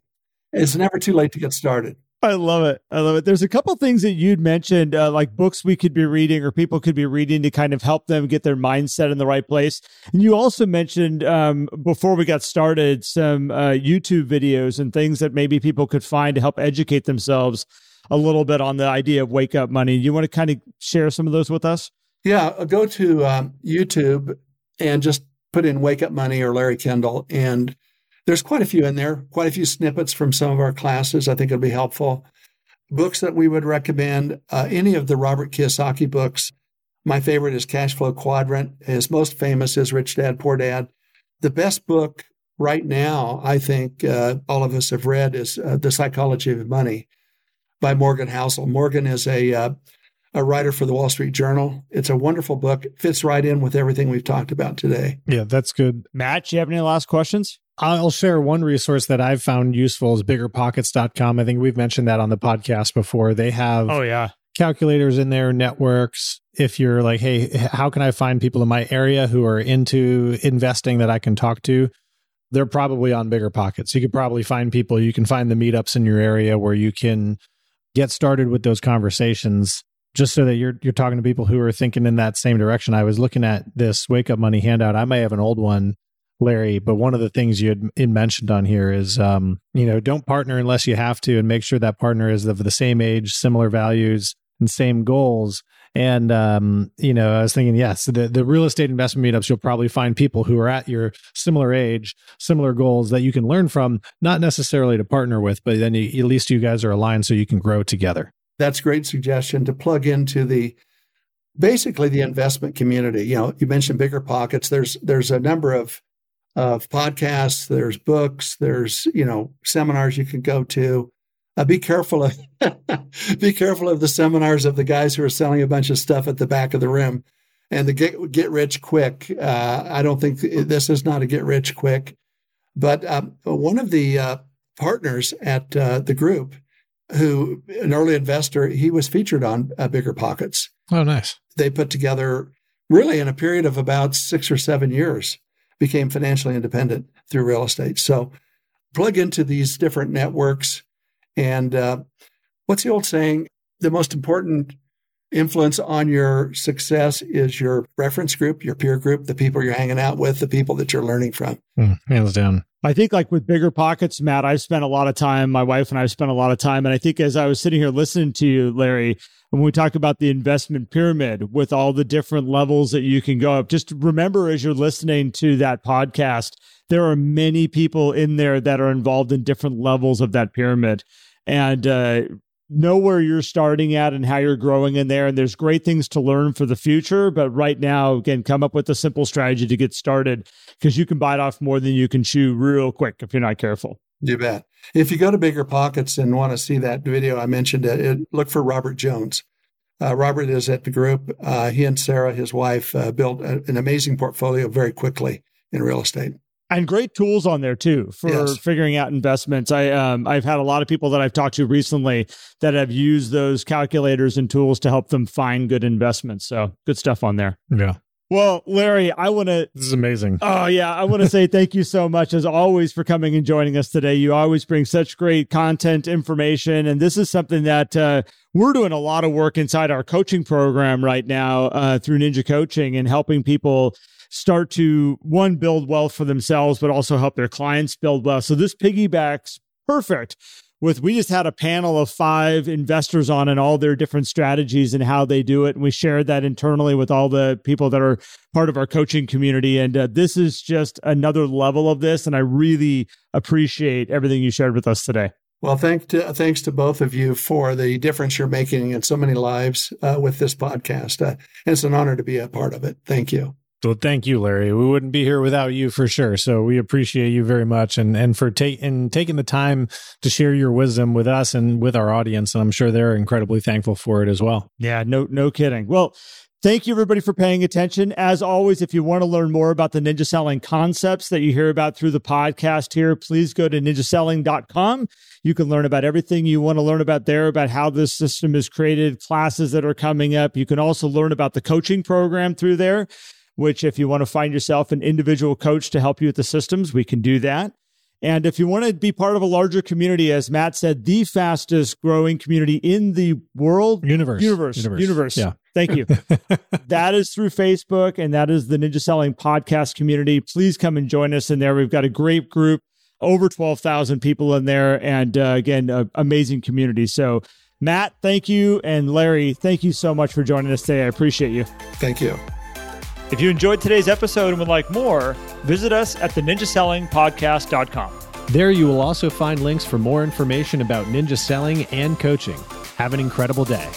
it's never too late to get started. I love it. I love it. There's a couple things that you'd mentioned, uh, like books we could be reading or people could be reading to kind of help them get their mindset in the right place. And you also mentioned um, before we got started some uh, YouTube videos and things that maybe people could find to help educate themselves a little bit on the idea of wake up money. You want to kind of share some of those with us? Yeah, uh, go to um, YouTube and just put in wake up money or Larry Kendall and there's quite a few in there, quite a few snippets from some of our classes. I think it'll be helpful. Books that we would recommend uh, any of the Robert Kiyosaki books. My favorite is Cash Flow Quadrant. His most famous is Rich Dad, Poor Dad. The best book right now, I think uh, all of us have read, is uh, The Psychology of Money by Morgan Housel. Morgan is a uh, a writer for the Wall Street Journal. It's a wonderful book. It fits right in with everything we've talked about today. Yeah, that's good. Matt, you have any last questions? I'll share one resource that I've found useful is biggerpockets.com. I think we've mentioned that on the podcast before. They have Oh yeah. calculators in their networks. If you're like, "Hey, how can I find people in my area who are into investing that I can talk to?" They're probably on Bigger Pockets. You could probably find people, you can find the meetups in your area where you can get started with those conversations just so that you're you're talking to people who are thinking in that same direction. I was looking at this wake up money handout. I may have an old one Larry, but one of the things you had mentioned on here is, um, you know, don't partner unless you have to, and make sure that partner is of the same age, similar values, and same goals. And um, you know, I was thinking, yes, the the real estate investment meetups, you'll probably find people who are at your similar age, similar goals that you can learn from, not necessarily to partner with, but then you, at least you guys are aligned, so you can grow together. That's great suggestion to plug into the basically the investment community. You know, you mentioned bigger pockets. There's there's a number of of podcasts, there's books, there's, you know, seminars you can go to. Uh, be careful of be careful of the seminars of the guys who are selling a bunch of stuff at the back of the room and the get get rich quick. Uh, I don't think this is not a get rich quick. But um, one of the uh, partners at uh, the group, who an early investor, he was featured on uh, Bigger Pockets. Oh, nice. They put together really in a period of about six or seven years became financially independent through real estate. So plug into these different networks. And uh, what's the old saying? The most important influence on your success is your reference group, your peer group, the people you're hanging out with, the people that you're learning from. Mm, hands down. I think like with bigger pockets, Matt, I've spent a lot of time, my wife and I've spent a lot of time. And I think as I was sitting here listening to you, Larry, when we talk about the investment pyramid with all the different levels that you can go up, just remember as you're listening to that podcast, there are many people in there that are involved in different levels of that pyramid. And uh, know where you're starting at and how you're growing in there. And there's great things to learn for the future. But right now, again, come up with a simple strategy to get started because you can bite off more than you can chew real quick if you're not careful. You bet. If you go to Bigger Pockets and want to see that video I mentioned, it, it look for Robert Jones. Uh, Robert is at the group. Uh, he and Sarah, his wife, uh, built a, an amazing portfolio very quickly in real estate and great tools on there too for yes. figuring out investments. I um, I've had a lot of people that I've talked to recently that have used those calculators and tools to help them find good investments. So good stuff on there. Yeah. Well, Larry, I want to. This is amazing. Oh, yeah. I want to say thank you so much, as always, for coming and joining us today. You always bring such great content, information. And this is something that uh, we're doing a lot of work inside our coaching program right now uh, through Ninja Coaching and helping people start to, one, build wealth for themselves, but also help their clients build wealth. So this piggybacks perfect with we just had a panel of five investors on and all their different strategies and how they do it. And we shared that internally with all the people that are part of our coaching community. And uh, this is just another level of this. And i really appreciate everything you shared with us today. Well thank to, thanks to both of you for the difference you're making in so many lives uh, with this podcast. Uh, it's an honor to be a part of it. Thank you well, thank you, Larry. We wouldn't be here without you for sure. So we appreciate you very much and, and for taking taking the time to share your wisdom with us and with our audience. And I'm sure they're incredibly thankful for it as well. Yeah, no, no kidding. Well, Thank you, everybody, for paying attention. As always, if you want to learn more about the ninja selling concepts that you hear about through the podcast here, please go to ninjaselling.com. You can learn about everything you want to learn about there, about how this system is created, classes that are coming up. You can also learn about the coaching program through there which if you want to find yourself an individual coach to help you with the systems, we can do that. And if you want to be part of a larger community, as Matt said, the fastest growing community in the world, universe, universe, universe. universe. Yeah. Thank you. that is through Facebook and that is the Ninja Selling podcast community. Please come and join us in there. We've got a great group, over 12,000 people in there. And uh, again, amazing community. So, Matt, thank you. And Larry, thank you so much for joining us today. I appreciate you. Thank you. If you enjoyed today's episode and would like more, visit us at the ninjasellingpodcast.com. There you will also find links for more information about ninja selling and coaching. Have an incredible day.